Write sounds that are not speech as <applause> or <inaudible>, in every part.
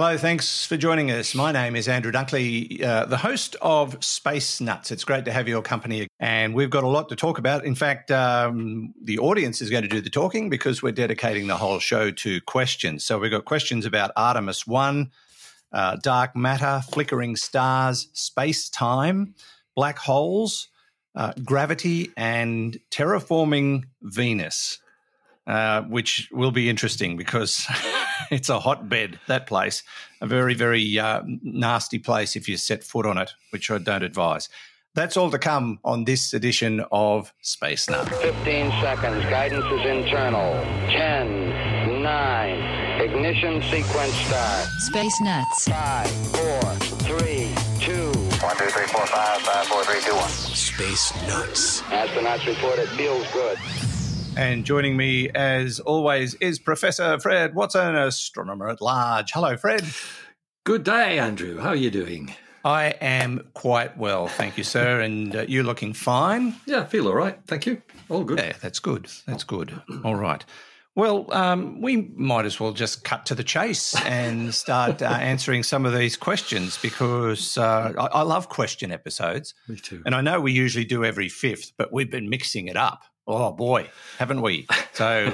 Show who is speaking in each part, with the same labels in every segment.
Speaker 1: Hello, thanks for joining us. My name is Andrew Dunkley, uh, the host of Space Nuts. It's great to have your company, and we've got a lot to talk about. In fact, um, the audience is going to do the talking because we're dedicating the whole show to questions. So we've got questions about Artemis 1, uh, dark matter, flickering stars, space time, black holes, uh, gravity, and terraforming Venus. Uh, which will be interesting because <laughs> <laughs> it's a hotbed, that place. A very, very uh, nasty place if you set foot on it, which I don't advise. That's all to come on this edition of Space Nut.
Speaker 2: 15 seconds. Guidance is internal. 10, 9, ignition sequence start.
Speaker 3: Space Nuts.
Speaker 2: 5, 4, 3, 2.
Speaker 4: 1, 2, 3, 4, 5, 5, 4, 3, 2, 1.
Speaker 5: Space Nuts.
Speaker 2: Astronauts report it feels good.
Speaker 1: And joining me, as always, is Professor Fred Watson, astronomer at large. Hello, Fred.
Speaker 5: Good day, Andrew. How are you doing?
Speaker 1: I am quite well, thank you, sir. <laughs> And uh, you're looking fine.
Speaker 5: Yeah, I feel all right. Thank you. All good.
Speaker 1: Yeah, that's good. That's good. All right. Well, um, we might as well just cut to the chase and <laughs> start uh, answering some of these questions because uh, I, I love question episodes.
Speaker 5: Me too.
Speaker 1: And I know we usually do every fifth, but we've been mixing it up. Oh boy, haven't we? So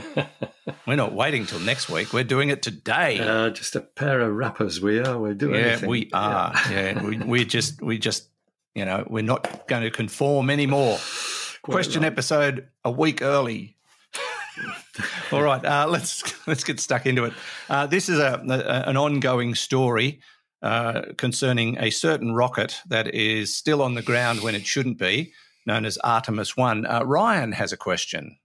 Speaker 1: <laughs> we're not waiting till next week. We're doing it today.
Speaker 5: Uh, just a pair of rappers we are. We're doing
Speaker 1: yeah,
Speaker 5: anything.
Speaker 1: we are. Yeah, we, we just we just you know we're not going to conform anymore. <sighs> Question
Speaker 5: right.
Speaker 1: episode a week early. <laughs> All right, uh, let's let's get stuck into it. Uh, this is a, a an ongoing story uh, concerning a certain rocket that is still on the ground when it shouldn't be, known as Artemis One. Uh, Ryan has a question.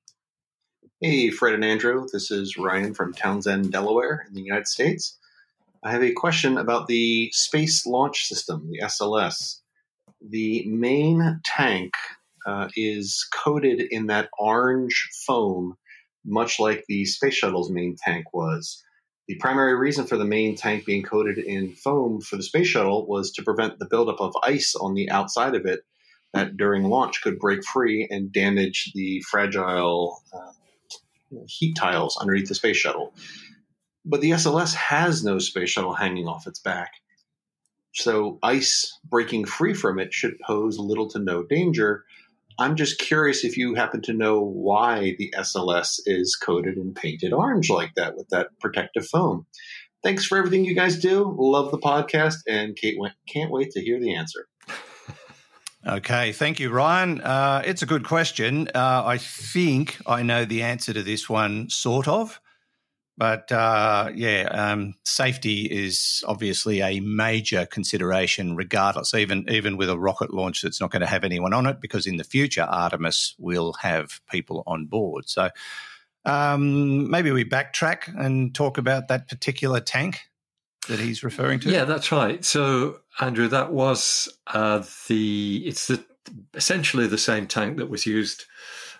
Speaker 6: Hey, Fred and Andrew. This is Ryan from Townsend, Delaware, in the United States. I have a question about the Space Launch System, the SLS. The main tank uh, is coated in that orange foam, much like the Space Shuttle's main tank was. The primary reason for the main tank being coated in foam for the Space Shuttle was to prevent the buildup of ice on the outside of it that during launch could break free and damage the fragile uh, heat tiles underneath the space shuttle. But the SLS has no space shuttle hanging off its back. So ice breaking free from it should pose little to no danger. I'm just curious if you happen to know why the SLS is coated and painted orange like that with that protective foam. Thanks for everything you guys do. Love the podcast and Kate can't wait to hear the answer.
Speaker 1: Okay, thank you, Ryan. Uh, it's a good question. Uh, I think I know the answer to this one, sort of. But uh, yeah, um, safety is obviously a major consideration, regardless. Even even with a rocket launch that's not going to have anyone on it, because in the future Artemis will have people on board. So um, maybe we backtrack and talk about that particular tank that he's referring to.
Speaker 5: Yeah, that's right. So Andrew, that was uh, the it's the essentially the same tank that was used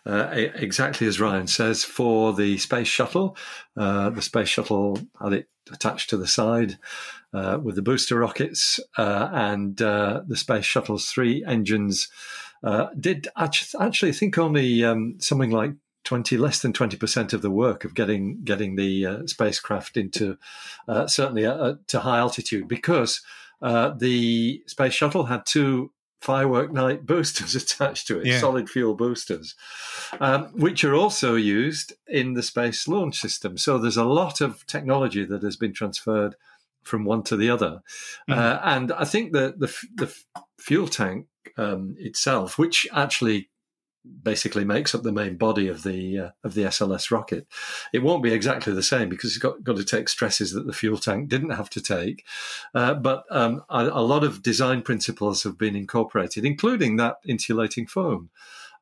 Speaker 5: uh, exactly as Ryan says for the space shuttle. Uh, the space shuttle had it attached to the side uh, with the booster rockets, uh, and uh, the space shuttle's three engines uh, did actually think only um, something like 20 less than 20% of the work of getting getting the uh, spacecraft into uh, certainly uh, to high altitude because uh, the space shuttle had two firework night <laughs> boosters attached to it
Speaker 1: Yeah.
Speaker 5: solid fuel boosters um, which are also used in the space launch system. So there's a lot of technology that has been transferred from one to the other. Uh, and i think that the, the fuel tank um, itself which actually basically makes up the main body of the uh, of the SLS rocket. It won't be exactly the same because it's got got to take stresses that the fuel tank didn't have to take. Uh, but um, a, a lot of design principles have been incorporated, including that insulating foam,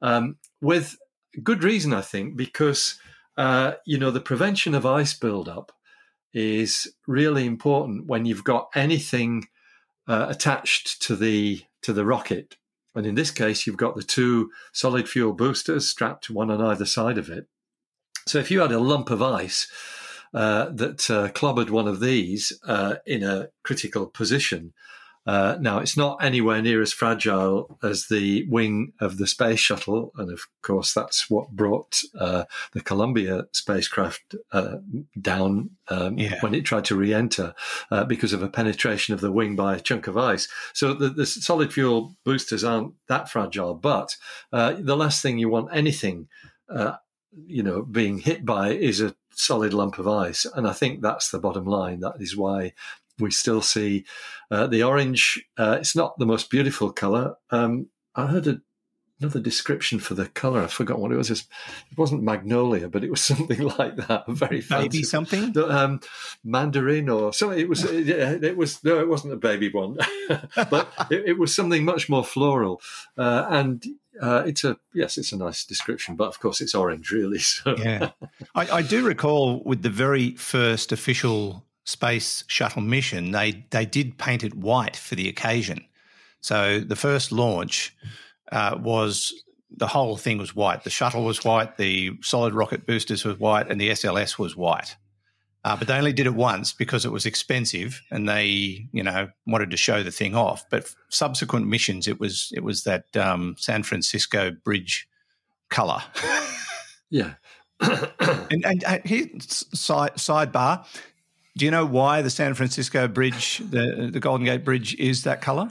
Speaker 5: um, with good reason, I think, because uh, you know the prevention of ice buildup is really important when you've got anything uh, attached to the to the rocket and in this case, you've got the two solid fuel boosters strapped one on either side of it. So if you had a lump of ice uh, that uh, clobbered one of these uh, in a critical position, Uh, now, it's not anywhere near as fragile as the wing of the space shuttle. And of course, that's what brought uh, the Columbia spacecraft uh, down um,
Speaker 1: Yeah.
Speaker 5: when it tried to re enter uh, because of a penetration of the wing by a chunk of ice. So the, the solid fuel boosters aren't that fragile. But uh, the last thing you want anything, uh, you know, being hit by is a solid lump of ice. And I think that's the bottom line. That is why we still see uh, the orange. Uh, it's not the most beautiful color. Um, I heard a, another description for the color. I forgot what it was. It wasn't magnolia, but it was <laughs> something like that. Very fancy.
Speaker 1: Baby something?
Speaker 5: Um, mandarin or something. It was. yeah, it was. No, it wasn't a baby one, <laughs> but it, it was something much more floral. Uh, and uh, it's a yes, it's a nice description. But of course, it's orange, really. So
Speaker 1: Yeah. I, I do recall with the very first official space shuttle mission, they, they did paint it white for the occasion. So the first launch uh, was the whole thing was white. The shuttle was white, the solid rocket boosters was white, and the SLS was white. Uh, but they only did it once because it was expensive, and they, you know, wanted to show the thing off. But subsequent missions, it was it was that um, San Francisco bridge color.
Speaker 5: yeah. <coughs>
Speaker 1: And, and uh, here, side, sidebar, do you know why the San Francisco Bridge, the the Golden Gate Bridge, is that color?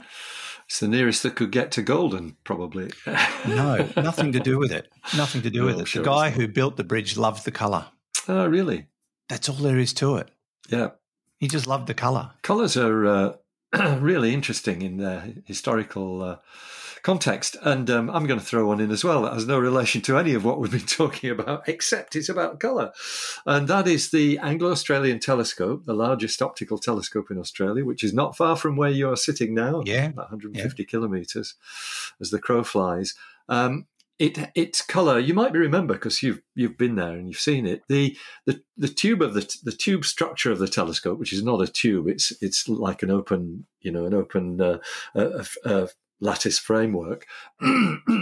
Speaker 5: It's the nearest that could get to golden, probably. <laughs>
Speaker 1: No, nothing to do with it. Nothing to do with it.
Speaker 5: sure
Speaker 1: the guy who built the bridge loved the color.
Speaker 5: oh, really?
Speaker 1: That's all there is to it.
Speaker 5: Yeah.
Speaker 1: He just loved the color.
Speaker 5: Colours are uh, <clears throat> really interesting in their historical uh, context. And um, I'm going to throw one in as well that has no relation to any of what we've been <laughs> talking about, except it's about colour. And that is the Anglo Australian Telescope, the largest optical telescope in Australia, which is not far from where you are sitting now,
Speaker 1: Yeah.
Speaker 5: about 150 kilometres as the crow flies. Um, it its color you might remember because you've you've been there and you've seen it the the the tube of the the tube structure of the telescope which is not a tube it's it's like an open you know an open uh, uh, uh, lattice framework <clears throat>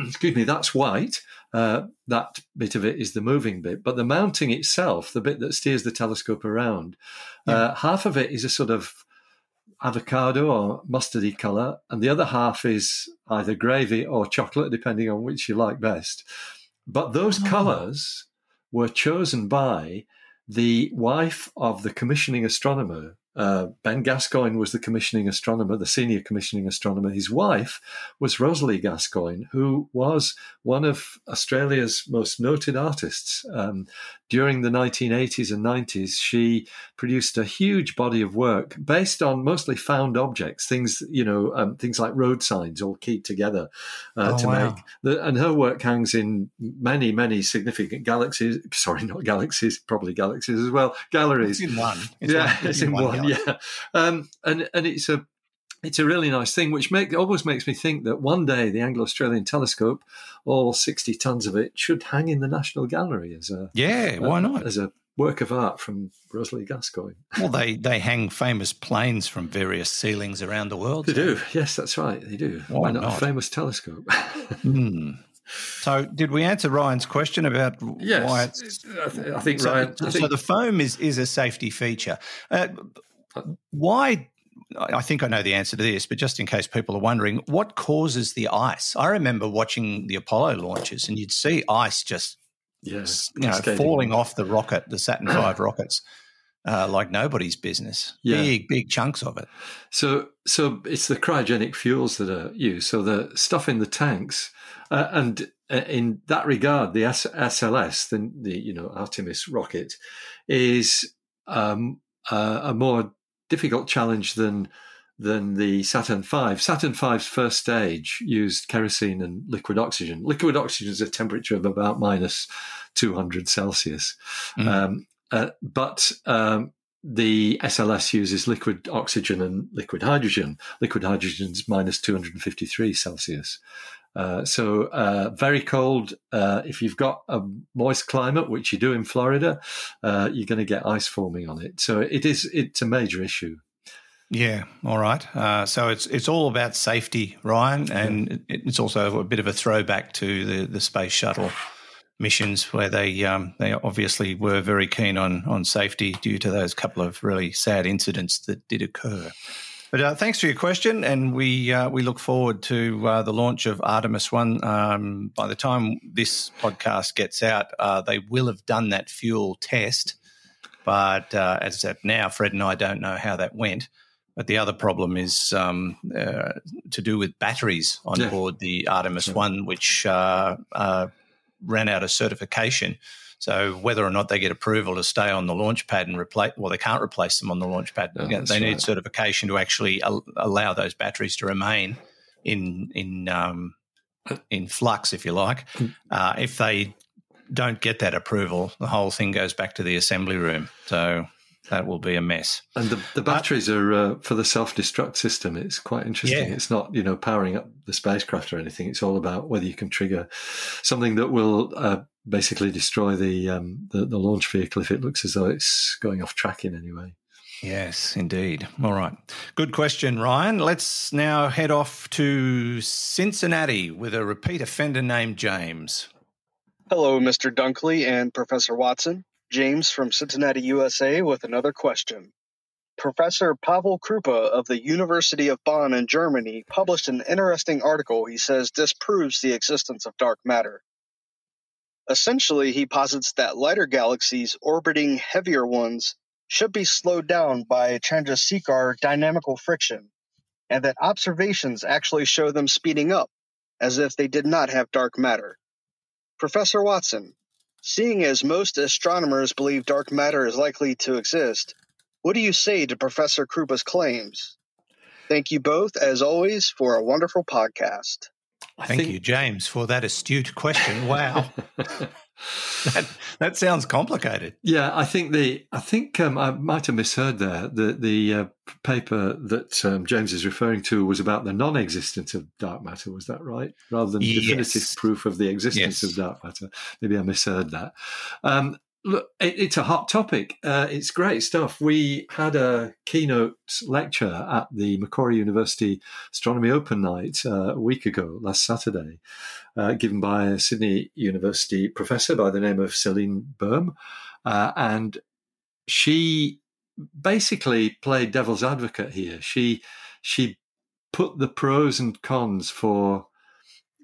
Speaker 5: excuse me that's white uh, that bit of it is the moving bit but the mounting itself the bit that steers the telescope around uh, half of it is a sort of avocado or mustardy color, and the other half is either gravy or chocolate, depending on which you like best. But those
Speaker 1: Oh.
Speaker 5: colors were chosen by the wife of the commissioning astronomer. Uh, ben Gascoigne was the commissioning astronomer, the senior commissioning astronomer. His wife was Rosalie Gascoigne, who was one of Australia's most noted artists. Um, during the 1980s and 90s, she produced a huge body of work based on mostly found objects, things you know, um, things like road signs all keyed together uh,
Speaker 1: Oh,
Speaker 5: to
Speaker 1: wow.
Speaker 5: make. The, and her work hangs in many, many significant galaxies. Sorry, not galaxies, probably galaxies as well. Galleries.
Speaker 1: It's in one.
Speaker 5: yeah,
Speaker 1: one-
Speaker 5: it's in one. <laughs>
Speaker 1: galaxy.
Speaker 5: yeah, um, and and it's a it's a really nice thing, which make, almost makes me think that one day the Anglo-Australian Telescope, all sixty tons of it, should hang in the National Gallery as a
Speaker 1: Yeah, why not?
Speaker 5: as a work of art from Rosalie Gascoigne.
Speaker 1: Well, they, they hang famous planes from various ceilings around the world.
Speaker 5: They do, yes, that's right, they do.
Speaker 1: Why
Speaker 5: Why not,
Speaker 1: not?
Speaker 5: a famous telescope? <laughs>
Speaker 1: Hmm. So, did we answer Ryan's question about
Speaker 5: yes,
Speaker 1: why it's
Speaker 5: I, th- I think
Speaker 1: so,
Speaker 5: Ryan. I
Speaker 1: so
Speaker 5: think,
Speaker 1: the foam is is a safety feature. Uh, why? I think I know the answer to this, but just in case people are wondering, what causes the ice? I remember watching the Apollo launches, and you'd see ice just
Speaker 5: yes,
Speaker 1: you know falling off the rocket, the Saturn V <clears throat> rockets, uh, like nobody's business.
Speaker 5: Yeah.
Speaker 1: Big, big chunks of it.
Speaker 5: So, so it's the cryogenic fuels that are used. So the stuff in the tanks, uh, and uh, in that regard, the S- SLS, the, the you know Artemis rocket, is um, uh, a more difficult challenge than than the Saturn V. Saturn V's first stage used kerosene and liquid oxygen. Liquid oxygen is a temperature of about minus 200 Celsius.
Speaker 1: Mm.
Speaker 5: Um, uh, but um, the SLS uses liquid oxygen and liquid hydrogen. Liquid hydrogen is minus 253 Celsius. Uh, so uh, very cold. Uh, if you've got a moist climate, which you do in Florida, uh, you're going to get ice forming on it. So it is it's a major issue.
Speaker 1: Yeah, all right. Uh, so it's it's all about safety, Ryan, and it, it's also a bit of a throwback to the, the space shuttle missions where they um, they obviously were very keen on on safety due to those couple of really sad incidents that did occur. But uh, thanks for your question, and we uh, we look forward to uh, the launch of Artemis One. Um, by the time this podcast gets out, uh, they will have done that fuel test. But uh, as of now, Fred and I don't know how that went. But the other problem is um, uh, to do with batteries on
Speaker 5: Yeah.
Speaker 1: board the Artemis
Speaker 5: Yeah.
Speaker 1: One, which uh, uh, ran out of certification. So whether or not they get approval to stay on the launch pad and replace, well, they can't replace them on the launch pad.
Speaker 5: No,
Speaker 1: they need
Speaker 5: right.
Speaker 1: certification to actually al- allow those batteries to remain in in um, in flux, if you like.
Speaker 5: Mm.
Speaker 1: Uh, if they don't get that approval, the whole thing goes back to the assembly room. So that will be a mess.
Speaker 5: And the, the batteries are uh, for the self destruct system. It's quite interesting.
Speaker 1: Yeah.
Speaker 5: It's not, you know, powering up the spacecraft or anything. It's all about whether you can trigger something that will uh, basically destroy the, um, the the launch vehicle if it looks as though it's going off track in any way.
Speaker 1: Yes, indeed. All right. Good question, Ryan. Let's now head off to Cincinnati with a repeat offender named James.
Speaker 3: Hello, Mr. Dunkley and Professor Watson. James from Cincinnati, USA, with another question. Professor Pavel Kroupa of the University of Bonn in Germany published an interesting article he says disproves the existence of dark matter. Essentially, he posits that lighter galaxies orbiting heavier ones should be slowed down by Chandrasekhar dynamical friction, and that observations actually show them speeding up, as if they did not have dark matter. Professor Watson, seeing as most astronomers believe dark matter is likely to exist, what do you say to Professor Kroupa's claims? Thank you both, as always, for a wonderful podcast.
Speaker 5: I
Speaker 1: Thank
Speaker 5: think-
Speaker 1: you, James, for that astute question. Wow. <laughs> that, that sounds complicated.
Speaker 5: Yeah, I think the I think um, I might have misheard there. The the uh, paper that um, James is referring to was about the non-existence of dark matter. Was that right? Rather than
Speaker 1: Yes.
Speaker 5: definitive proof of the existence
Speaker 1: Yes.
Speaker 5: of dark matter. Maybe I misheard that. Um, look, it, it's a hot topic. Uh, it's great stuff. We had a keynote lecture at the Macquarie University Astronomy Open Night uh, a week ago, last Saturday, uh, given by a Sydney University professor by the name of Celine Boehm. Uh, and she basically played devil's advocate here. She she put the pros and cons for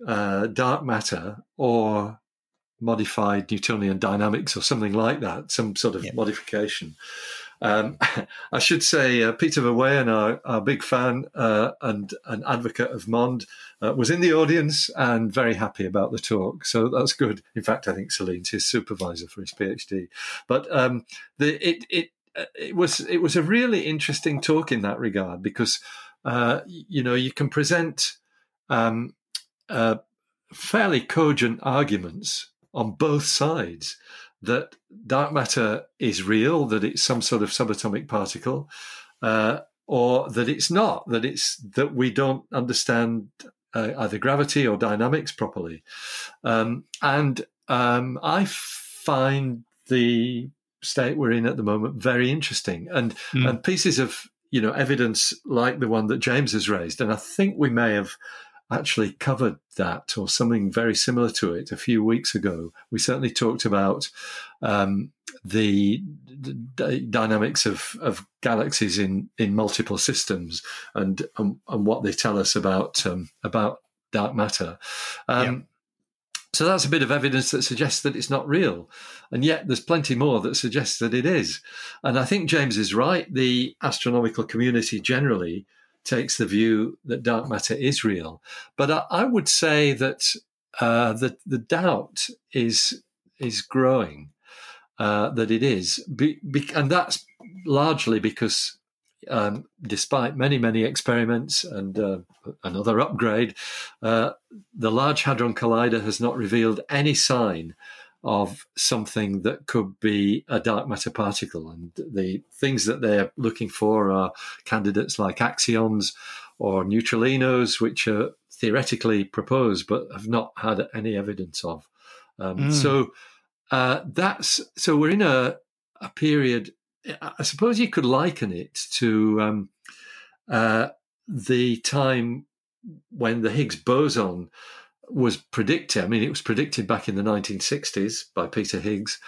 Speaker 5: uh, dark matter or modified Newtonian dynamics or something like that, some sort of
Speaker 1: Yeah.
Speaker 5: modification. Um, <laughs> I should say uh, Peter Verweyen, our, our big fan uh, and an advocate of MOND, uh, was in the audience and very happy about the talk. So that's good. In fact, I think Celine's his supervisor for his PhD. But um, the, it, it, uh, it was it was a really interesting talk in that regard because uh, you know you can present um, uh, fairly cogent arguments on both sides that dark matter is real, that it's some sort of subatomic particle, uh, or that it's not, that it's that we don't understand uh, either gravity or dynamics properly. Um, and um, I find the state we're in at the moment very interesting, and
Speaker 1: Hmm.
Speaker 5: and pieces of you know evidence like the one that James has raised, and I think we may have actually covered that or something very similar to it a few weeks ago. We certainly talked about um, the d- dynamics of, of galaxies in, in multiple systems and, and and what they tell us about um, about dark matter. Um, So that's a bit of evidence that suggests that it's not real, and yet there's plenty more that suggests that it is. And I think James is right. The astronomical community generally takes the view that dark matter is real, but I, I would say that uh, the the doubt is is growing uh, that it is, be, be, and that's largely because. Um, despite many, many experiments and uh, another upgrade, uh, the Large Hadron Collider has not revealed any sign of something that could be a dark matter particle. And the things that they're looking for are candidates like axions or neutralinos, which are theoretically proposed but have not had any evidence of. Um,
Speaker 1: Mm.
Speaker 5: So uh, that's so we're in a, a period. I suppose you could liken it to um, uh, the time when the Higgs boson was predicted. I mean, it was predicted back in the 1960s by Peter Higgs,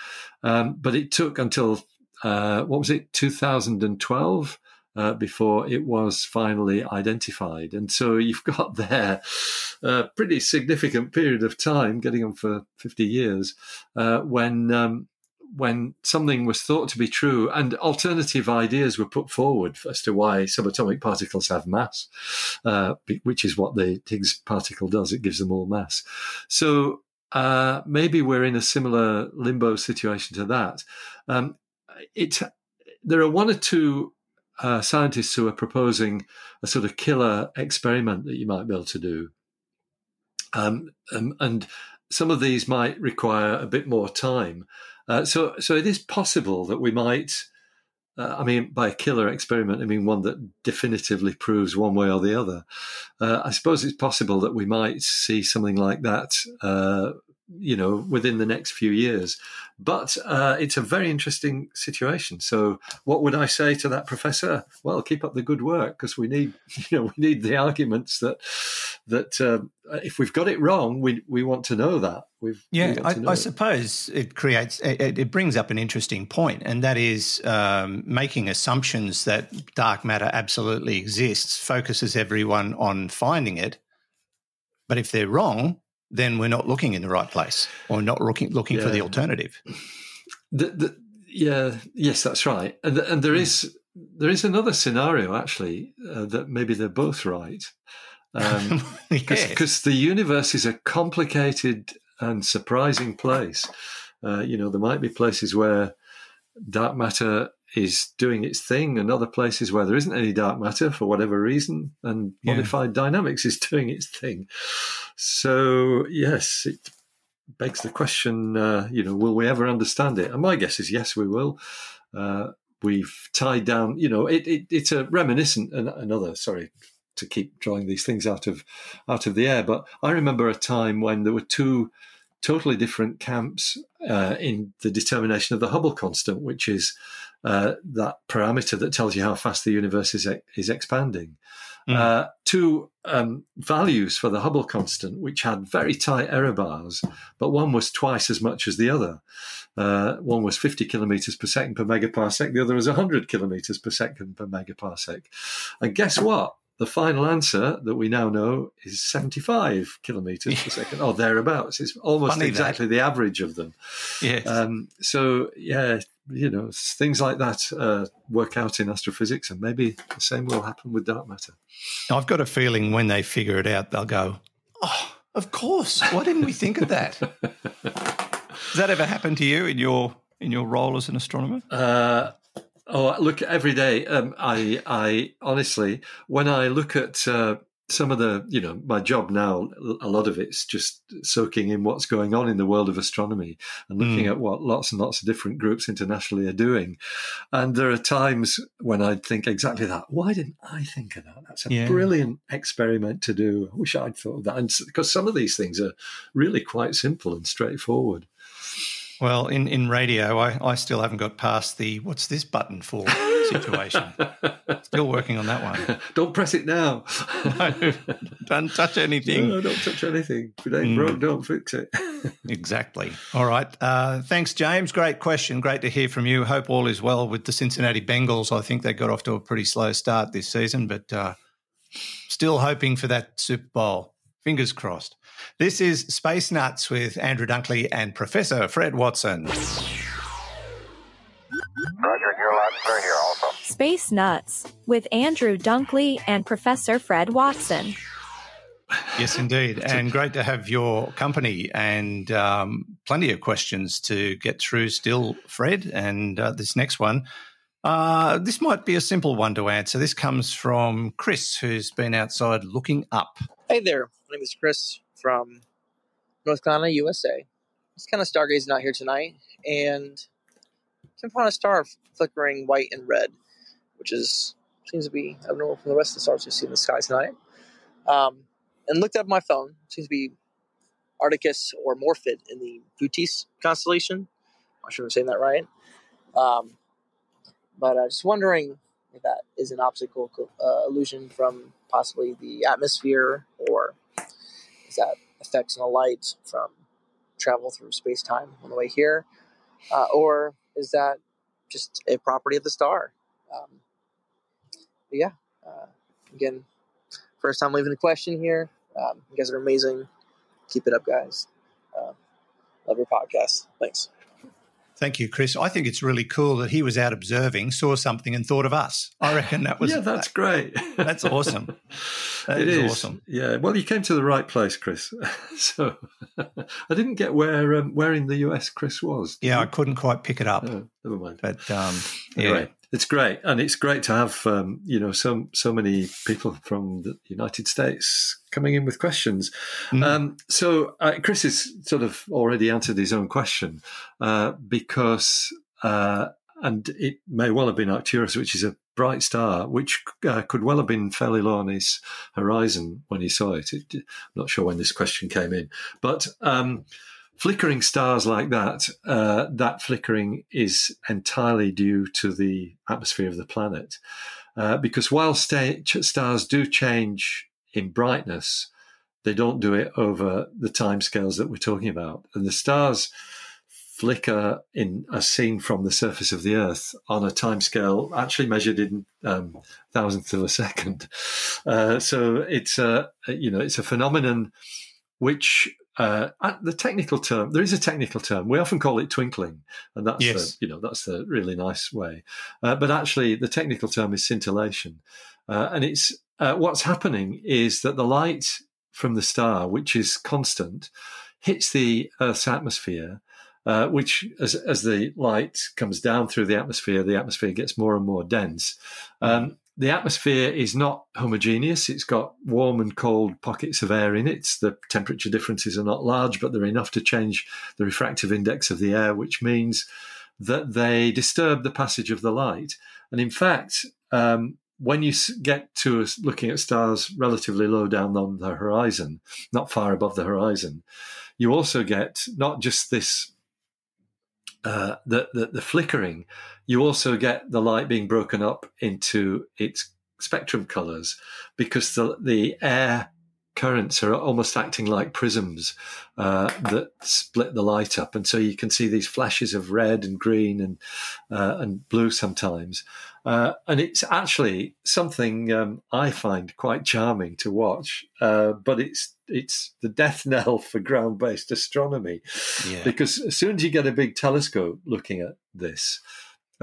Speaker 5: um, but it took until uh, what was it, 2012, uh, before it was finally identified. And so you've <laughs> got there a pretty significant period of time, getting on for 50 years, uh, when. Um, when something was thought to be true and alternative ideas were put forward as to why subatomic particles have mass, uh, which is what the Higgs particle does. It gives them all mass. So uh, maybe we're in a similar limbo situation to that. Um, it, there are one or two uh, scientists who are proposing a sort of killer experiment that you might be able to do. Um, um, and some of these might require a bit more time. Uh, so, so it is possible that we might. Uh, I mean, by a killer experiment, I mean one that definitively proves one way or the other. Uh, I suppose it's possible that we might see something like that uh, you know within the next few years. But uh, it's a very interesting situation. So what would i say to that professor? Well keep up the good work because we need <laughs> you know we need the arguments that that um, if we've got it wrong we we want to know that. We've
Speaker 1: yeah
Speaker 5: we
Speaker 1: I, I suppose it creates it, it, brings up an interesting point and that is um, making assumptions that dark matter absolutely exists focuses everyone on finding it. But if they're wrong then we're not looking in the right place or not looking looking yeah. for the alternative.
Speaker 5: The, the, yeah, yes, that's right. And, and there mm. is there is another scenario actually uh, that maybe they're both right, because um, <laughs> yes. the universe is a complicated and surprising place. Uh, you know, there might be places where dark matter is doing its thing, and other places where there isn't any dark matter for whatever reason, and yeah. modified dynamics is <laughs> doing its thing. So, yes, it begs the question, uh, you know, will we ever understand it? And my guess is yes, we will. Uh, we've tied down, you know, it, it, it's a reminiscent, another, sorry, to keep drawing these things out of out of the air. But I remember a time when there were two totally different camps uh, in the determination of the Hubble constant, which is uh, that parameter that tells you how fast the universe is is expanding. Mm. Uh, two um, values for the Hubble constant, which had very tight error bars, but one was twice as much as the other. Uh, one was 50 kilometers per second per megaparsec, the other was 100 kilometers per second per megaparsec. And guess what? The final answer that we now know is 75 kilometers per second, or thereabouts. It's almost Funny exactly that. the average of them.
Speaker 1: Yes. Um,
Speaker 5: so, yeah, you know, things like that uh, work out in astrophysics, and maybe the same will happen with dark matter.
Speaker 1: I've got a feeling when they figure it out, they'll go, "Oh, of course! Why didn't we think of that?" <laughs> Has that ever happened to you in your in your role as an astronomer?
Speaker 5: Uh, oh, look, every day. Um, I, I honestly, when I look at uh, some of the, you know, my job now, a lot of it's just soaking in what's going on in the world of astronomy and looking mm. at what lots and lots of different groups internationally are doing. And there are times when I think exactly that. Why didn't I think of that? That's a yeah. brilliant experiment to do. I wish I'd thought of that. And because some of these things are really quite simple and straightforward.
Speaker 1: Well, in, in radio, I, I still haven't got past the what's this button for <laughs> situation. still working on that one. <laughs>
Speaker 5: Don't press it now. <laughs>
Speaker 1: no, don't touch anything.
Speaker 5: No, don't touch anything. If it ain't mm. broke, don't fix it.
Speaker 1: exactly. All right. Uh, thanks, James. Great question. Great to hear from you. Hope all is well with the Cincinnati Bengals. I think they got off to a pretty slow start this season, but uh, still hoping for that Super Bowl. Fingers crossed. This is Space Nuts with Andrew Dunkley and Professor Fred Watson. Roger,
Speaker 4: you're allowed here also.
Speaker 7: Space Nuts with Andrew Dunkley and Professor Fred Watson.
Speaker 1: Yes, indeed. And great to have your company and um, plenty of questions to get through still, Fred. And uh, this next one, uh, this might be a simple one to answer. This comes from Chris, who's been outside looking up.
Speaker 8: Hey there. My name is Chris from North Carolina, USA. It's kind of stargazing out here tonight, and came upon a star flickering white and red, which is seems to be abnormal from the rest of the stars we see in the sky tonight. Um, and looked up my phone. Seems to be Arcturus or Morphid in the Bootes constellation. I'm sure I'm saying that right. Um, but I was just wondering that is an optical uh, illusion from possibly the atmosphere or is that effects on the light from travel through space time on the way here? Uh, or is that just a property of the star? Um, yeah, uh, again, first time leaving the question here. Um, you guys are amazing. Keep it up, guys. Uh, love your podcast. Thanks.
Speaker 1: Thank you, Chris. I think it's really cool that he was out observing, saw something, and thought of us. I reckon that was <laughs>
Speaker 5: yeah, that's great. <laughs>
Speaker 1: That's awesome. That
Speaker 5: It
Speaker 1: is
Speaker 5: is
Speaker 1: awesome.
Speaker 5: Yeah. Well, you came to the right place, Chris. <laughs> so I didn't get where um, where in the US Chris was.
Speaker 1: Yeah, I couldn't quite pick it up,
Speaker 5: Oh, never mind.
Speaker 1: but um, yeah,
Speaker 5: Anyway, it's great, and it's great to have um, you know so so many people from the United States coming in with questions.
Speaker 1: Mm.
Speaker 5: Um, so uh, Chris has sort of already answered his own question uh, because, uh, and it may well have been Arcturus, which is a bright star, which uh, could well have been fairly low on his horizon when he saw it. it I'm not sure when this question came in, but. Um, flickering stars like that, uh, that flickering is entirely due to the atmosphere of the planet. Uh, because while ch- stars do change in brightness, they don't do it over the timescales that we're talking about. And the stars flicker in as seen from the surface of the Earth on a timescale actually measured in um, thousandths of a second. Uh, so it's a you know it's a phenomenon which uh, the technical term there is a technical term. We often call it twinkling and that's
Speaker 1: Yes.
Speaker 5: the, you know that's the really nice way. Uh, but actually the technical term is scintillation. Uh, and it's uh, what's happening is that the light from the star which is constant hits the earth's atmosphere uh, which as, as the light comes down through the atmosphere the atmosphere gets more and more dense. Um, the atmosphere is not homogeneous. It's got warm and cold pockets of air in it. The temperature differences are not large, but they're enough to change the refractive index of the air, which means that they disturb the passage of the light. And in fact, um, when you get to looking at stars relatively low down on the horizon, not far above the horizon, you also get not just this uh, the, the the flickering, you also get the light being broken up into its spectrum colors because the the air currents are almost acting like prisms uh, that split the light up, and so you can see these flashes of red and green and uh, and blue sometimes. Uh, and it's actually something um, I find quite charming to watch, uh, but it's it's the death <laughs> knell for ground-based astronomy.
Speaker 1: Yeah,
Speaker 5: because as soon as you get a big telescope looking at this,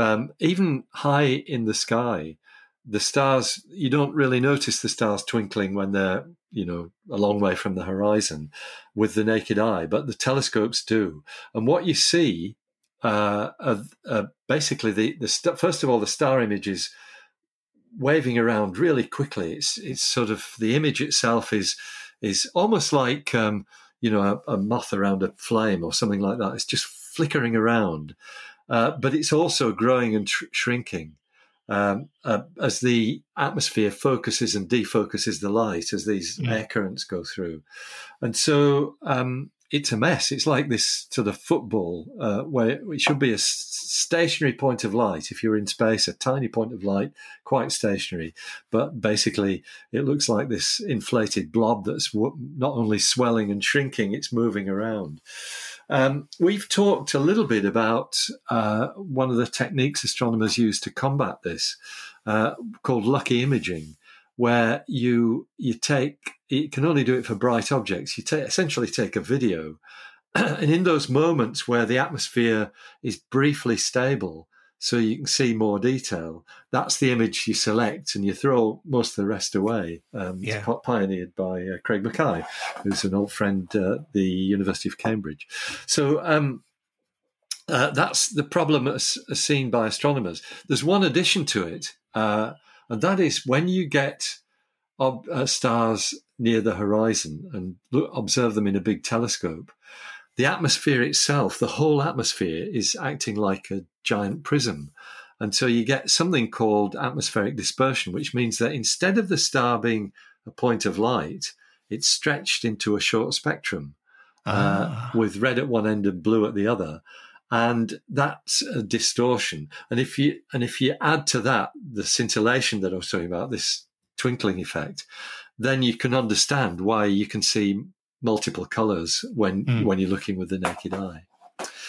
Speaker 5: um, even high in the sky, the stars you don't really notice the stars twinkling when they're you know a long way from the horizon with the naked eye, but the telescopes do. And what you see, uh, are, are basically the the st- first of all the star images waving around really quickly. It's it's sort of the image itself is is almost like um, you know a, a moth around a flame or something like that. It's just flickering around, uh, but it's also growing and tr- shrinking. Um, uh, as the atmosphere focuses and defocuses the light as these
Speaker 1: Mm.
Speaker 5: air currents go through, and so um, it's a mess. It's like this sort of football uh, where it should be a stationary point of light. If you're in space, a tiny point of light, quite stationary, but basically it looks like this inflated blob that's not only swelling and shrinking, it's moving around. Um, we've talked a little bit about uh, one of the techniques astronomers use to combat this, uh, called lucky imaging, where you you take you can only do it for bright objects. You take, essentially take a video, <clears throat> and in those moments where the atmosphere is briefly stable, so you can see more detail, that's the image you select, and you throw most of the rest away. Um,
Speaker 1: Yeah.
Speaker 5: It's pioneered by uh, Craig Mackay, who's an old friend uh, at the University of Cambridge. So. Um, uh, that's the problem as, as seen by astronomers. There's one addition to it, uh, and that is when you get ob- uh, stars near the horizon and look, observe them in a big telescope, the atmosphere itself, the whole atmosphere, is acting like a giant prism. And so you get something called atmospheric dispersion, which means that instead of the star being a point of light, it's stretched into a short spectrum uh,
Speaker 1: Ah.
Speaker 5: with red at one end and blue at the other. And that's a distortion. And if you and if you add to that the scintillation that I was talking about, this twinkling effect, then you can understand why you can see multiple colors when
Speaker 1: Mm.
Speaker 5: when you're looking with the naked eye.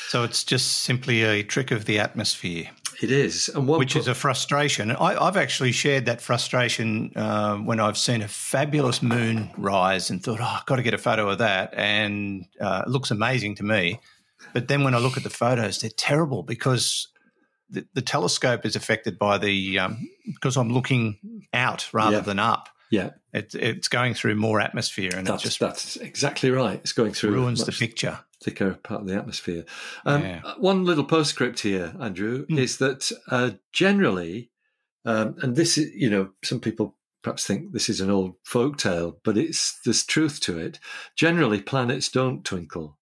Speaker 1: So it's just simply a trick of the atmosphere.
Speaker 5: It is,
Speaker 1: which
Speaker 5: po-
Speaker 1: is a frustration. I, I've actually shared that frustration uh, when I've seen a fabulous moon rise and thought, "Oh, I've got to get a photo of that," and uh, it looks amazing to me. But then when I look at the photos, they're terrible because the, the telescope is affected by the um, because I'm looking out rather than up.
Speaker 5: Yeah,
Speaker 1: It, it's going through more atmosphere, and
Speaker 5: that's
Speaker 1: just
Speaker 5: that's exactly right. It's going through
Speaker 1: ruins the picture.
Speaker 5: thicker part of the atmosphere. Um,
Speaker 1: Yeah.
Speaker 5: One little postscript here, Andrew,
Speaker 1: Hmm.
Speaker 5: is that uh, generally, um, and this is, you know, some people perhaps think this is an old folk tale, but it's there's truth to it. Generally, planets don't twinkle.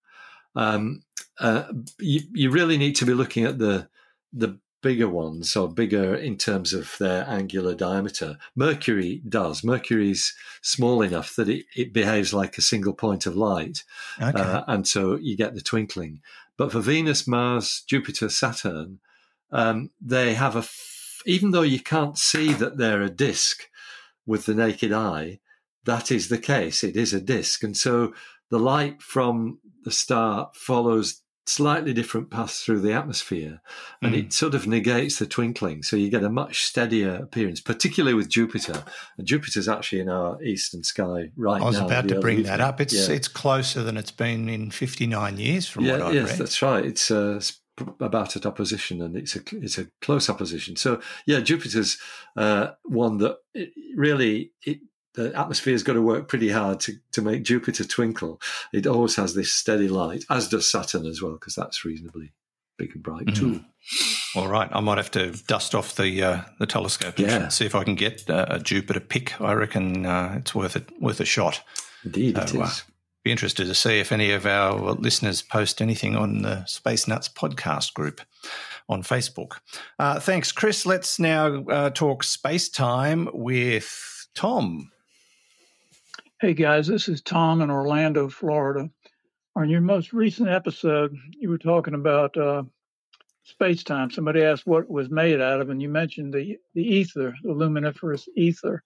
Speaker 5: Um, uh, you, you really need to be looking at the the bigger ones or bigger in terms of their angular diameter. Mercury does. Mercury's small enough that it, it behaves like a single point of light.
Speaker 1: Okay.
Speaker 5: Uh, and so you get the twinkling. But for Venus, Mars, Jupiter, Saturn, um, they have a, f- even though you can't see that they're a disk with the naked eye, that is the case. It is a disk. And so the light from the star follows slightly different paths through the atmosphere and
Speaker 1: Mm.
Speaker 5: it sort of negates the twinkling. So you get a much steadier appearance, particularly with Jupiter. And Jupiter's actually in our eastern sky right now.
Speaker 1: I was
Speaker 5: in
Speaker 1: about to bring that up. It's
Speaker 5: Yeah.
Speaker 1: it's closer than it's been in 59 years from what I've
Speaker 5: yes,
Speaker 1: read.
Speaker 5: that's right. It's uh, about at opposition, and it's a it's a close opposition. So yeah, Jupiter's uh, one that it really it, the atmosphere's got to work pretty hard to to make Jupiter twinkle. It always has this steady light, as does Saturn as well, because that's reasonably big and bright too.
Speaker 1: Mhm. All right, I might have to dust off the uh, the telescope and
Speaker 5: Yeah.
Speaker 1: see if I can get uh, a Jupiter pick. I reckon uh, it's worth it worth a shot.
Speaker 5: Indeed, it
Speaker 1: So, uh. Be interested to see if any of our listeners post anything on the Space Nuts podcast group on Facebook. Uh, thanks, Chris. Let's now uh, talk space time with Tom.
Speaker 9: Hey guys, this is Tom in Orlando, Florida. On your most recent episode, you were talking about uh, space time. Somebody asked what it was made out of, and you mentioned the, the ether, the luminiferous ether.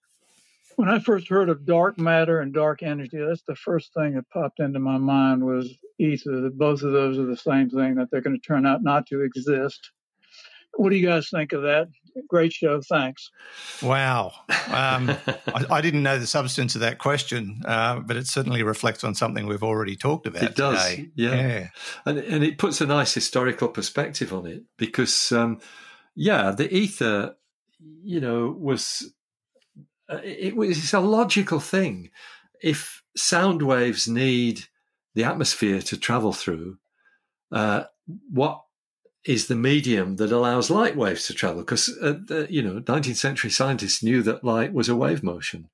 Speaker 9: When I first heard of dark matter and dark energy, that's the first thing that popped into my mind was ether, that both of those are the same thing, that they're going to turn out not to exist. What do you guys think of that? Great show. Thanks.
Speaker 1: Wow. Um, <laughs> I, I didn't know the substance of that question, uh, but it certainly reflects on something we've already talked about.
Speaker 5: It does,
Speaker 1: today.
Speaker 5: yeah.
Speaker 1: yeah.
Speaker 5: and and it puts a nice historical perspective on it because um, yeah the ether you know was uh, it was it's a logical thing if sound waves need the atmosphere to travel through uh, what is the medium that allows light waves to travel because uh, the, you know 19th century scientists knew that light was a wave motion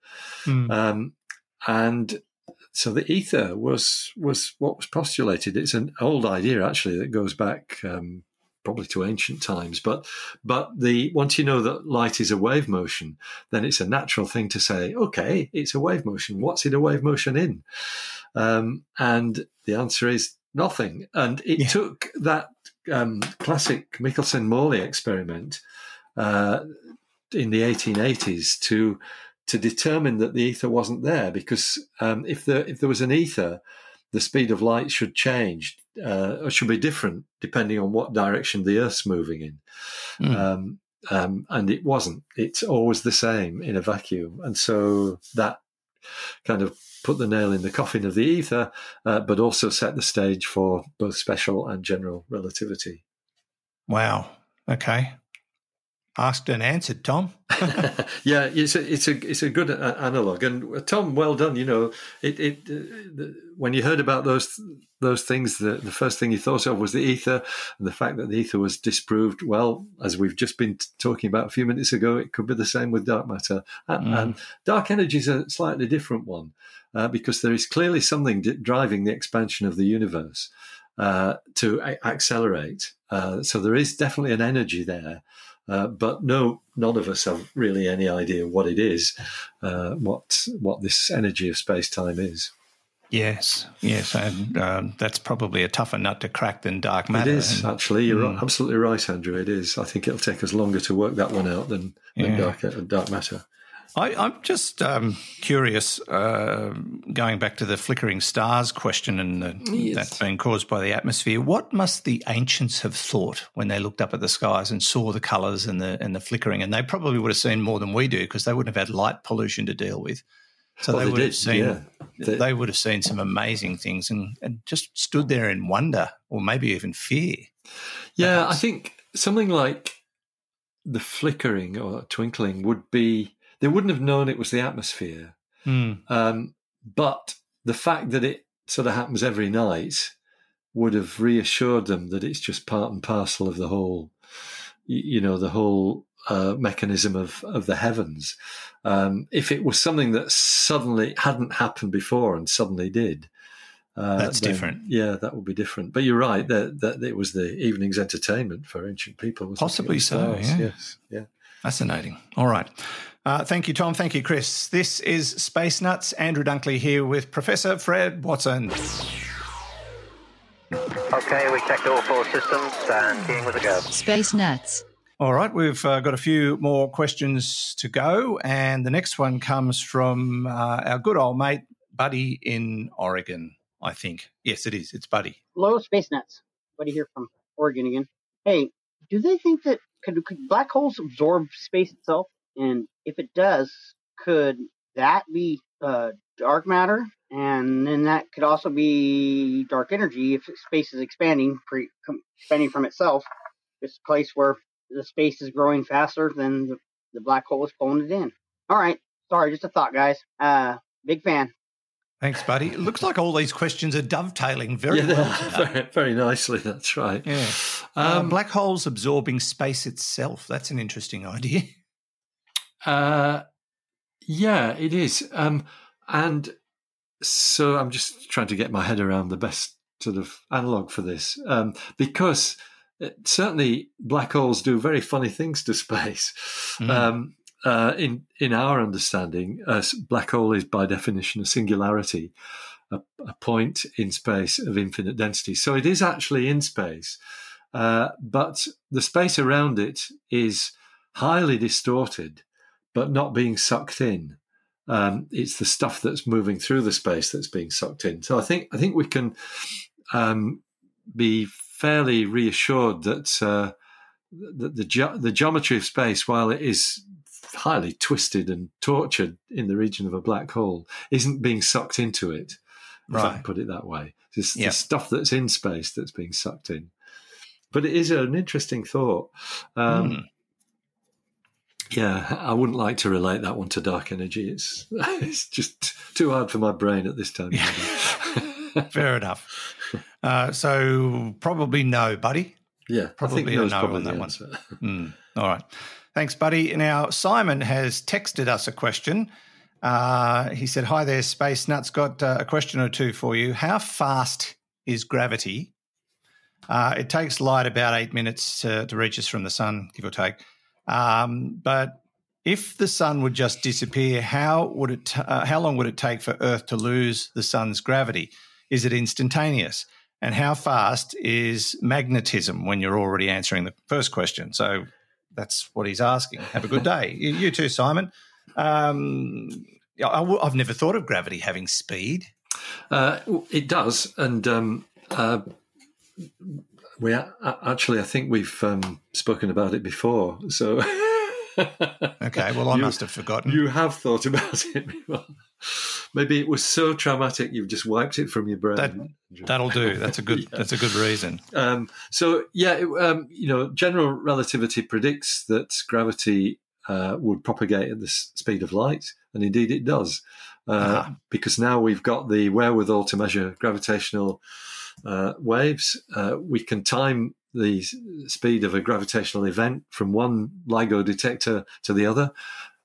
Speaker 1: Hmm.
Speaker 5: um, and so the ether was was what was postulated. It's an old idea actually that goes back um, probably to ancient times. But but the once you know that light is a wave motion, then it's a natural thing to say, okay, it's a wave motion. What's it a wave motion in? Um, and the answer is nothing. And it
Speaker 1: Yeah.
Speaker 5: took that um, classic Michelson Morley experiment uh, in the 1880s to to determine that the ether wasn't there because um, if there if there was an ether, the speed of light should change uh, or should be different depending on what direction the Earth's moving in.
Speaker 1: Mm.
Speaker 5: Um, um, and it wasn't. It's always the same in a vacuum, and so that kind of put the nail in the coffin of the ether, uh, but also set the stage for both special and general relativity.
Speaker 1: Wow. Okay. Asked and answered, Tom. <laughs> <laughs>
Speaker 5: yeah, it's a it's a it's a good uh, analog, and uh, Tom, well done. You know, it it uh, when you heard about those those things, the the first thing you thought of was the ether, and the fact that the ether was disproved. Well, as we've just been t- talking about a few minutes ago, it could be the same with dark matter, and,
Speaker 1: Mm.
Speaker 5: and dark energy is a slightly different one uh, because there is clearly something d- driving the expansion of the universe uh, to a- accelerate. Uh, so there is definitely an energy there. Uh, but no, none of us have really any idea what it is, uh, what what this energy of space time is.
Speaker 1: Yes. Yes. And um, that's probably a tougher nut to crack than dark matter.
Speaker 5: it is
Speaker 1: And-
Speaker 5: actually. You're
Speaker 1: Mm.
Speaker 5: absolutely right, Andrew. It is. I think it'll take us longer to work that one out than, than
Speaker 1: Yeah.
Speaker 5: dark uh, dark matter.
Speaker 1: I, I'm just um, curious, uh, going back to the flickering stars question and the,
Speaker 5: Yes.
Speaker 1: that's been caused by the atmosphere. What must the ancients have thought when they looked up at the skies and saw the colours and the and the flickering? And they probably would have seen more than we do because they wouldn't have had light pollution to deal with. So
Speaker 5: Well,
Speaker 1: they,
Speaker 5: they
Speaker 1: would have seen
Speaker 5: yeah.
Speaker 1: they,
Speaker 5: They-
Speaker 1: would have seen some amazing things and, and just stood there in wonder or maybe even fear.
Speaker 5: Yeah, I think something like the flickering or twinkling would be, they wouldn't have known it was the atmosphere.
Speaker 1: Hmm.
Speaker 5: Um, but the fact that it sort of happens every night would have reassured them that it's just part and parcel of the whole, you know, the whole uh, mechanism of, of the heavens. Um, if it was something that suddenly hadn't happened before and suddenly did, uh,
Speaker 1: That's
Speaker 5: then,
Speaker 1: different.
Speaker 5: Yeah, that would be different. But you're right that that it was the evening's entertainment for ancient people. was looking at
Speaker 1: Possibly so, yeah.
Speaker 5: Yes, yeah.
Speaker 1: Fascinating. All right. Uh, thank you, Tom. Thank you, Chris. This is Space Nuts. Andrew Dunkley here with Professor Fred Watson.
Speaker 4: Okay, we checked all four systems and keying with a go.
Speaker 10: Space Nuts.
Speaker 1: All right, we've uh, got a few more questions to go, and the next one comes from uh, our good old mate Buddy in Oregon. I think yes, it is. It's Buddy.
Speaker 11: Hello, Space Nuts. Buddy here from Oregon again. Hey, do they think that could, could black holes absorb space itself? And if it does, could that be uh, dark matter? And then that could also be dark energy if space is expanding, pre, com, expanding from itself. It's a place where the space is growing faster than the, the black hole is pulling it in. All right, sorry, just a thought, guys. Uh, big fan.
Speaker 1: Thanks, Buddy. It looks like all these questions are dovetailing very
Speaker 5: yeah,
Speaker 1: well.
Speaker 5: very, very nicely. That's right.
Speaker 1: Yeah. Uh,
Speaker 5: Um,
Speaker 1: black holes absorbing space itself. That's an interesting idea. <laughs>
Speaker 5: Uh, yeah, it is. Um, and so I'm just trying to get my head around the best sort of analog for this, um, because it, certainly black holes do very funny things to space. <laughs>
Speaker 1: Mm.
Speaker 5: Um, uh, in in our understanding, a black hole is by definition a singularity, a, a point in space of infinite density. So it is actually in space, uh, but the space around it is highly distorted, but not being sucked in. Um, it's the stuff that's moving through the space that's being sucked in. So I think I think we can um, be fairly reassured that uh, the the, ge- the geometry of space, while it is highly twisted and tortured in the region of a black hole, isn't being sucked into it. If I
Speaker 1: Right.
Speaker 5: can put it that way. It's
Speaker 1: Yeah.
Speaker 5: the stuff that's in space that's being sucked in. But it is an interesting thought. Um,
Speaker 1: Hmm.
Speaker 5: Yeah, I wouldn't like to relate that one to dark energy. It's <laughs> it's just too hard for my brain at this time. <laughs>
Speaker 1: Fair enough. Uh, so probably no, Buddy.
Speaker 5: yeah,
Speaker 1: Probably no
Speaker 5: probably
Speaker 1: on that one. <laughs> Mm, all right. Thanks, buddy. Now, Simon has texted us a question. Uh, he said, Hi there, Space Nuts. Got uh, a question or two for you. How fast is gravity? Uh, it takes light about eight minutes to, to reach us from the sun, give or take. Um, but if the sun would just disappear, how would it? T- uh, how long would it take for Earth to lose the sun's gravity? Is it instantaneous? And how fast is magnetism when you're already answering the first question? So that's what he's asking. Have a good day. <laughs> you, too, Simon. Um, I w- I've never thought of gravity having speed.
Speaker 5: Uh, it does, and um, uh, we actually, I think we've um, spoken about it before. So, <laughs>
Speaker 1: Okay, well, I
Speaker 5: You-
Speaker 1: must have forgotten.
Speaker 5: You have thought about it before. Maybe it was so traumatic you've just wiped it from your brain.
Speaker 1: That- That'll do. That's a good. <laughs>
Speaker 5: Yeah.
Speaker 1: That's a good reason.
Speaker 5: Um, so yeah, it, um, you know, general relativity predicts that gravity uh, would propagate at the speed of light, and indeed it does, uh,
Speaker 1: Ah.
Speaker 5: because now we've got the wherewithal to measure gravitational uh, waves. Uh, we can time the speed of a gravitational event from one LIGO detector to the other.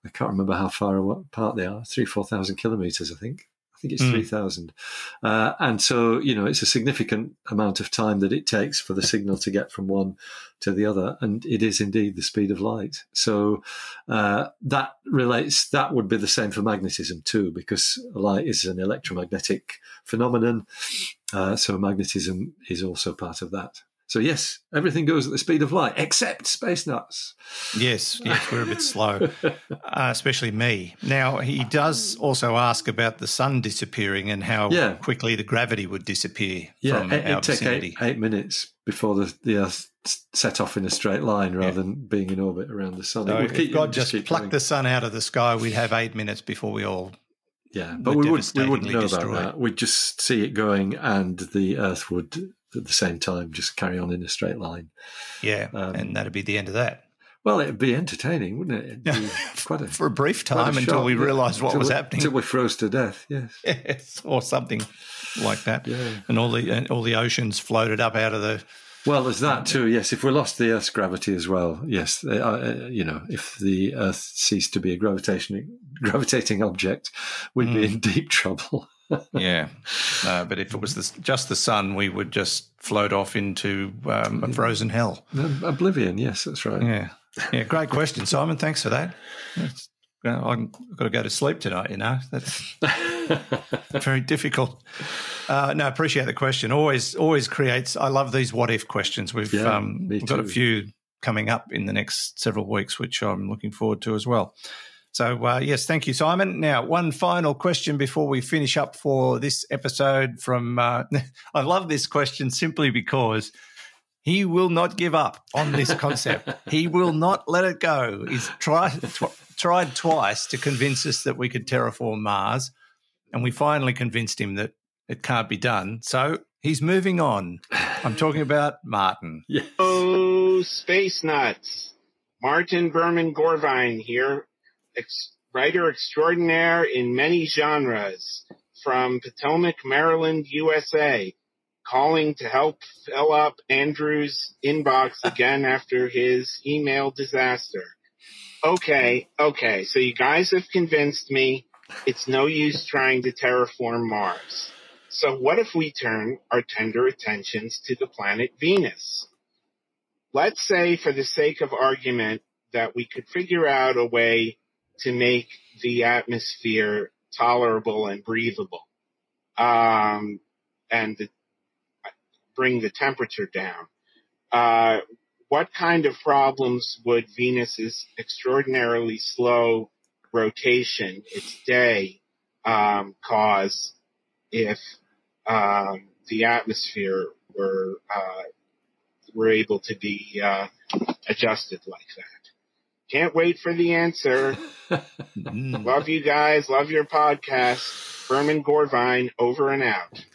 Speaker 5: I can't remember how far apart they are, three, four thousand kilometers, I think. I think it's
Speaker 1: Mm.
Speaker 5: 3,000. Uh, and so, you know, it's a significant amount of time that it takes for the signal to get from one to the other. And it is indeed the speed of light. So uh, that relates, that would be the same for magnetism too, because light is an electromagnetic phenomenon. Uh, so magnetism is also part of that. So yes, everything goes at the speed of light except space nuts.
Speaker 1: Yes, yes, we're a bit <laughs> slow, uh, especially me. Now he does also ask about the sun disappearing and how
Speaker 5: Yeah.
Speaker 1: quickly the gravity would disappear
Speaker 5: Yeah,
Speaker 1: from
Speaker 5: it,
Speaker 1: our
Speaker 5: take eight, eight minutes before the, the Earth set off in a straight line rather than being in orbit around the sun.
Speaker 1: So
Speaker 5: It would
Speaker 1: if
Speaker 5: keep-
Speaker 1: God just
Speaker 5: keep
Speaker 1: plucked the sun out of the sky, we'd have eight minutes before we all.
Speaker 5: Yeah, but we would we wouldn't know
Speaker 1: destroyed.
Speaker 5: about that. We'd just see it going, and the Earth would at the same time just carry on in a straight line.
Speaker 1: Yeah,
Speaker 5: Um,
Speaker 1: and that'd be the end of that.
Speaker 5: Well, it'd be entertaining, wouldn't it? It'd be <laughs> quite a
Speaker 1: For a brief
Speaker 5: quite a
Speaker 1: time until
Speaker 5: shock,
Speaker 1: we realised what was
Speaker 5: we-
Speaker 1: happening.
Speaker 5: Until we froze to death. Yes. <laughs>
Speaker 1: Yes, or something like that.
Speaker 5: Yeah.
Speaker 1: And all the and all the oceans floated up out of the.
Speaker 5: Well, there's that too. Yes, if we lost the Earth's gravity as well, yes, uh, uh, you know, if the Earth ceased to be a gravitation gravitating object, we'd be in deep trouble. <laughs>
Speaker 1: Yeah, no, but if it was the, just the sun, we would just float off into um, a frozen hell.
Speaker 5: Oblivion. Yes, that's right.
Speaker 1: Yeah, yeah. Great question, Simon. Thanks for that. That's, well, I've got to go to sleep tonight. You know, that's <laughs> <laughs> very difficult. Uh, no, I appreciate the question. Always, always creates. I love these what if questions. We've
Speaker 5: Yeah,
Speaker 1: um, we've got a few coming up in the next several weeks, which I'm looking forward to as well. So, uh, yes, thank you, Simon. Now, one final question before we finish up for this episode from. Uh, <laughs> I love this question simply because he will not give up on this concept. <laughs> he will not let it go. He's tried, tw- tried twice to convince us that we could terraform Mars, and we finally convinced him that it can't be done. So he's moving on. I'm talking <sighs> about Martin.
Speaker 10: Oh, space nuts. Martin Berman Gorvine here, ex- writer extraordinaire in many genres from Potomac, Maryland, USA, calling to help fill up Andrew's inbox <laughs> again after his email disaster. Okay, okay, so you guys have convinced me it's no use trying to terraform Mars. So what if we turn our tender attentions to the planet Venus? let's say for the sake of argument that we could figure out a way to make the atmosphere tolerable and breathable um, and the, bring the temperature down uh, what kind of problems would venus's extraordinarily slow rotation its day um, cause if um, the atmosphere were uh, were able to be uh, adjusted like that. Can't wait for the answer. love you guys. Love your podcast. Berman Gorvine over and out.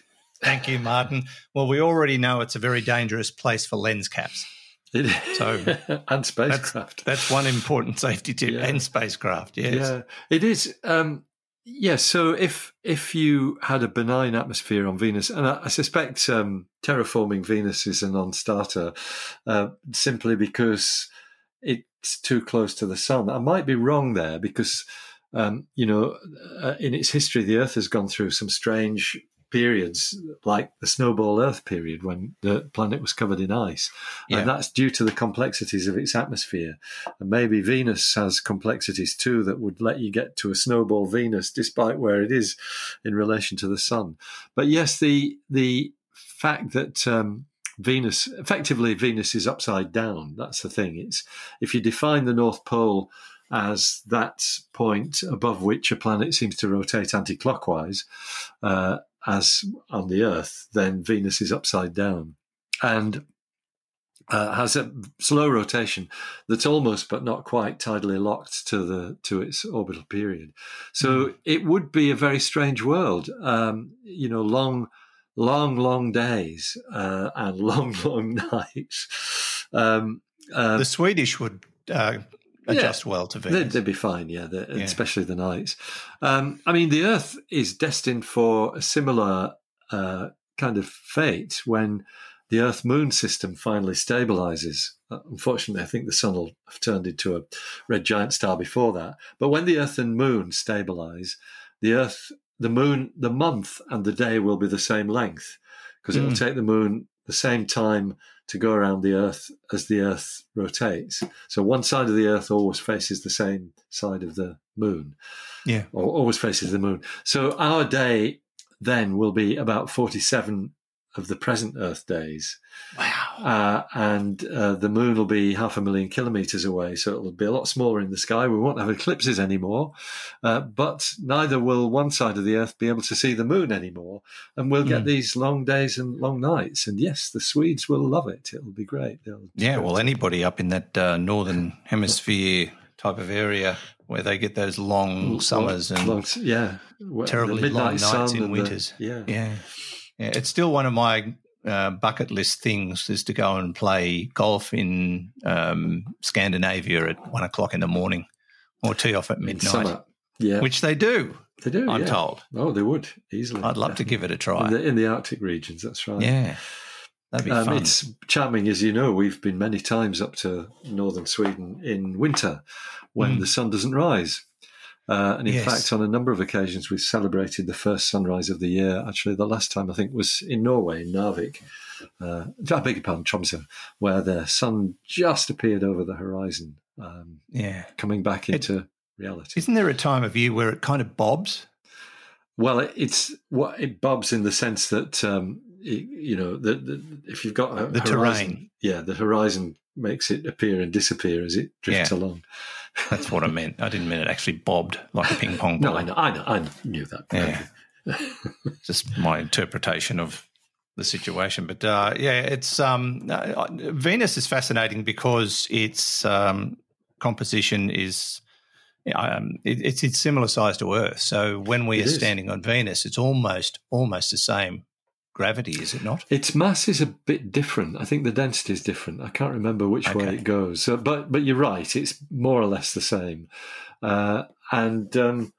Speaker 1: Thank you, Martin. Well, we already know it's a very dangerous place for lens caps. So <laughs>
Speaker 5: and spacecraft.
Speaker 1: That's one important safety tip,
Speaker 5: Yeah.
Speaker 1: and spacecraft. Yes.
Speaker 5: Yeah, it is. Um, yes. so if if you had a benign atmosphere on Venus, and I, I suspect um, terraforming Venus is a non-starter, uh, simply because it's too close to the sun. I might be wrong there because um, you know uh, in its history the Earth has gone through some strange periods like the snowball earth period when the planet was covered in ice.
Speaker 1: Yeah.
Speaker 5: and that's due to the complexities of its atmosphere. And maybe venus has complexities too that would let you get to a snowball venus despite where it is in relation to the sun. But yes the the fact that um, venus effectively venus is upside down that's the thing. It's if you define the north pole as that point above which a planet seems to rotate anti-clockwise uh, as on the Earth, then Venus is upside down and uh, has a slow rotation that's almost but not quite tidally locked to the to its orbital period. So it would be a very strange world. Um, you know, long, long, long days uh, and <laughs> long, long nights. Um, uh,
Speaker 1: The Swedish would uh, adjust well to Venus.
Speaker 5: They'd, they'd be fine, yeah, the,
Speaker 1: Yeah.
Speaker 5: especially the nights. Um, I mean, the Earth is destined for a similar uh, kind of fate when the Earth Moon system finally stabilizes. Uh, unfortunately, I think the Sun will have turned into a red giant star before that. But when the Earth and Moon stabilize, the Earth, the Moon, the month and the day will be the same length because it will
Speaker 1: Mm.
Speaker 5: take the Moon the same time to go around the Earth as the Earth rotates. So one side of the Earth always faces the same side of the Moon,
Speaker 1: Yeah.
Speaker 5: or always faces the Moon. So our day then will be about 47 of the present Earth days.
Speaker 1: Wow.
Speaker 5: uh, and uh, the moon will be half a million kilometers away, so it'll be a lot smaller in the sky. We won't have eclipses anymore, uh, but neither will one side of the Earth be able to see the moon anymore, and we'll get
Speaker 1: Mm.
Speaker 5: these long days and long nights. And yes, the Swedes will love it. It'll be great. They'll
Speaker 1: Yeah, well, anybody up in that uh, northern <laughs> hemisphere type of area where they get those long summers and
Speaker 5: long, yeah,
Speaker 1: terribly long nights in
Speaker 5: and the-
Speaker 1: winters.
Speaker 5: yeah,
Speaker 1: yeah, yeah. It's still one of my uh, bucket list things is to go and play golf in um, Scandinavia at one o'clock in the morning or tee off at midnight.
Speaker 5: Yeah,
Speaker 1: which they do.
Speaker 5: they do.
Speaker 1: I'm
Speaker 5: yeah.
Speaker 1: told.
Speaker 5: Oh, they would easily.
Speaker 1: I'd love to give it a try.
Speaker 5: in the, in the Arctic regions. That's right.
Speaker 1: yeah, that'd be
Speaker 5: Um,
Speaker 1: fun.
Speaker 5: it's charming, as you know. We've been many times up to northern Sweden in winter when
Speaker 1: Mm.
Speaker 5: the sun doesn't rise. Uh, and in
Speaker 1: Yes.
Speaker 5: fact, on a number of occasions, we've celebrated the first sunrise of the year. Actually, the last time I think was in Norway, in Narvik. Uh, I beg your pardon, Tromsø, where the sun just appeared over the horizon, um,
Speaker 1: yeah.
Speaker 5: coming back into reality.
Speaker 1: Isn't there a time of year where it kind of bobs?
Speaker 5: Well, it, it's what it bobs in the sense that um, it, you know the, the, if you've got a
Speaker 1: The
Speaker 5: horizon,
Speaker 1: terrain.
Speaker 5: yeah, the horizon makes it appear and disappear as it drifts
Speaker 1: Yeah.
Speaker 5: along.
Speaker 1: That's what I meant. I didn't mean it actually bobbed like a ping pong ball.
Speaker 5: No, I know, I know, I knew that.
Speaker 1: Yeah. <laughs> just my interpretation of the situation. But uh, yeah, it's um, uh, Venus is fascinating because its um, composition is. Um, it, it's it's similar size to Earth, so when we
Speaker 5: It
Speaker 1: are
Speaker 5: is.
Speaker 1: standing on Venus, it's almost almost the same gravity, is it not?
Speaker 5: Its mass is a bit different. I think the density is different. I can't remember which way it goes. So, but but you're right. It's more or less the same, uh, and um,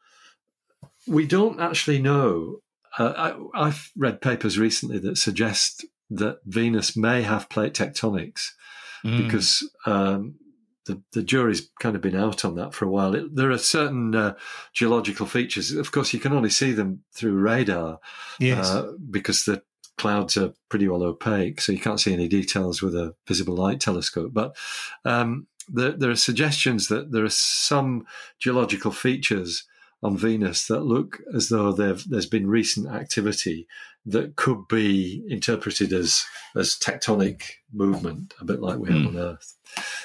Speaker 5: we don't actually know. Uh, I, I've read papers recently that suggest that Venus may have plate tectonics
Speaker 1: Mm.
Speaker 5: because um, the the jury's kind of been out on that for a while. It, there are certain uh, geological features. Of course, you can only see them through radar
Speaker 1: yes,
Speaker 5: uh, because the clouds are pretty well opaque, so you can't see any details with a visible light telescope. But um, there, there are suggestions that there are some geological features on Venus that look as though there's been recent activity that could be interpreted as as tectonic movement, a bit like we have
Speaker 1: Hmm.
Speaker 5: on Earth.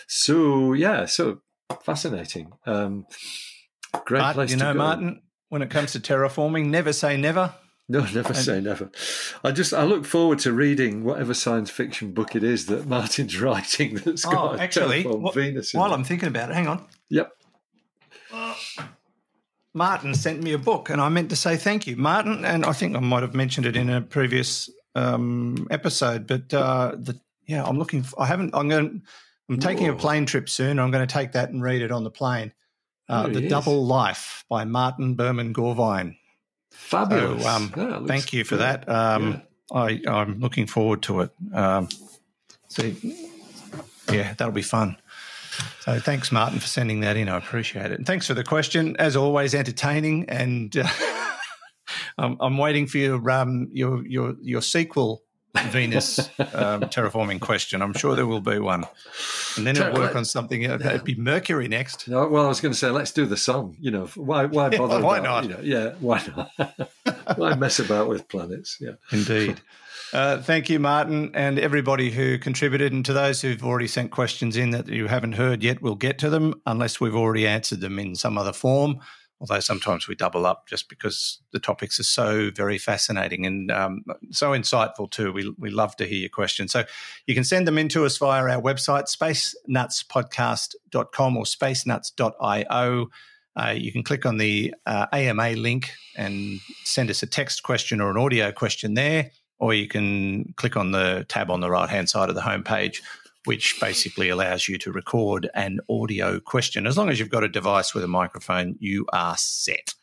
Speaker 5: So yeah, so fascinating. Um, great
Speaker 1: but
Speaker 5: place
Speaker 1: you
Speaker 5: to
Speaker 1: know,
Speaker 5: go.
Speaker 1: Martin, when it comes to terraforming, never say never. <laughs>
Speaker 5: No, never say never. I just I look forward to reading whatever science fiction book it is that <laughs> Martin's writing that's got
Speaker 1: Oh,
Speaker 5: a
Speaker 1: actually,
Speaker 5: Venus.
Speaker 1: While
Speaker 5: it.
Speaker 1: I'm thinking about it, hang on.
Speaker 5: Yep.
Speaker 1: Martin sent me a book, and I meant to say thank you, Martin. And I think I might have mentioned it in a previous um, episode, but uh, the yeah, I'm looking. For, I haven't. I'm going. I'm taking a plane trip soon. I'm going to take that and read it on the plane. Uh, the
Speaker 5: is.
Speaker 1: Double Life by Martin Berman Gorvine.
Speaker 5: Fabulous.
Speaker 1: So, um,
Speaker 5: Yeah,
Speaker 1: Thank you for
Speaker 5: good.
Speaker 1: that. Um, I, I'm looking forward to it. Um, see, yeah, that'll be fun. So thanks, Martin, for sending that in. I appreciate it. And thanks for the question. As always, entertaining. And <laughs> uh, I'm, I'm waiting for your um, your your your sequel Venus um, <laughs> terraforming question. I'm sure there will be one. And then it'll work on something. uh, It'd be Mercury next.
Speaker 5: No, well, I was going to say, let's do the sun. You know, why why
Speaker 1: Yeah,
Speaker 5: bother?
Speaker 1: why
Speaker 5: about-
Speaker 1: not?
Speaker 5: you know, yeah, why not? <laughs> why mess about with planets? Yeah.
Speaker 1: Indeed. Uh, thank you, Martin, and everybody who contributed. And to those who've already sent questions in that you haven't heard yet, we'll get to them unless we've already answered them in some other form. Although sometimes we double up just because the topics are so very fascinating and um, so insightful too. We, we love to hear your questions. So you can send them in to us via our website, spacenutspodcast.com or spacenuts.io. Uh, you can click on the uh, AMA link and send us a text question or an audio question there, or you can click on the tab on the right hand side of the homepage, which basically allows you to record an audio question. As long as you've got a device with a microphone, you are set.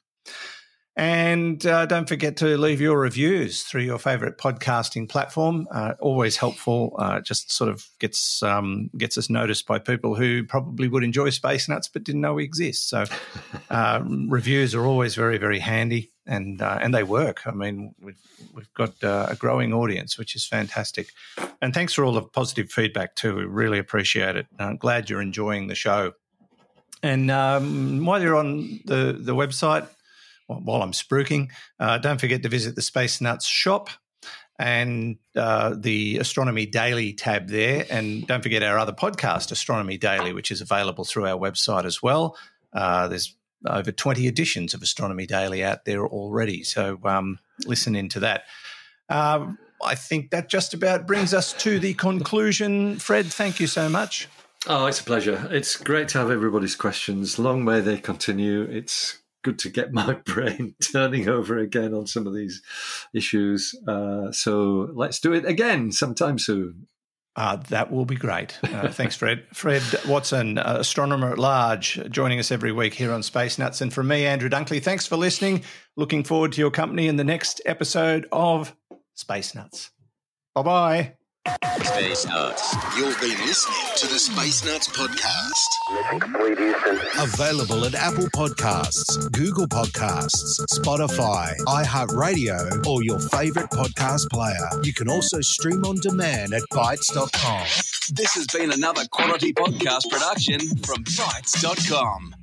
Speaker 1: And uh, don't forget to leave your reviews through your favorite podcasting platform. Uh, always helpful. Uh, just sort of gets um, gets us noticed by people who probably would enjoy Space Nuts but didn't know we exist. So <laughs> uh, reviews are always very very handy and uh, and they work. I mean, we've we've got uh, a growing audience, which is fantastic. And thanks for all the positive feedback too. We really appreciate it. I'm glad you're enjoying the show. And um, while you're on the the website while I'm spruiking. Uh, don't forget to visit the Space Nuts shop. and uh, the Astronomy Daily tab there. And don't forget our other podcast, Astronomy Daily, which is available through our website as well. Uh, there's over 20 editions of Astronomy Daily out there already. So um, listen into that. Uh, I think that just about brings us to the conclusion. Fred, thank you so much.
Speaker 5: Oh, it's a pleasure. It's great to have everybody's questions. Long may they continue. It's good to get <laughs> my brain turning over again on some of these issues. Uh, so let's do it again sometime soon.
Speaker 1: Uh, that will be great. Uh, thanks, Fred. Fred Watson, uh, astronomer at large, joining us every week here on Space Nuts. And from me, Andrew Dunkley, thanks for listening. Looking forward to your company in the next episode of Space Nuts. Bye bye.
Speaker 12: Space Nuts. You've been listening to the Space Nuts podcast. Available at Apple Podcasts, Google Podcasts, Spotify, iHeartRadio, or your favorite podcast player. You can also stream on demand at bitesz.com. This has been another quality podcast production from bitesz.com.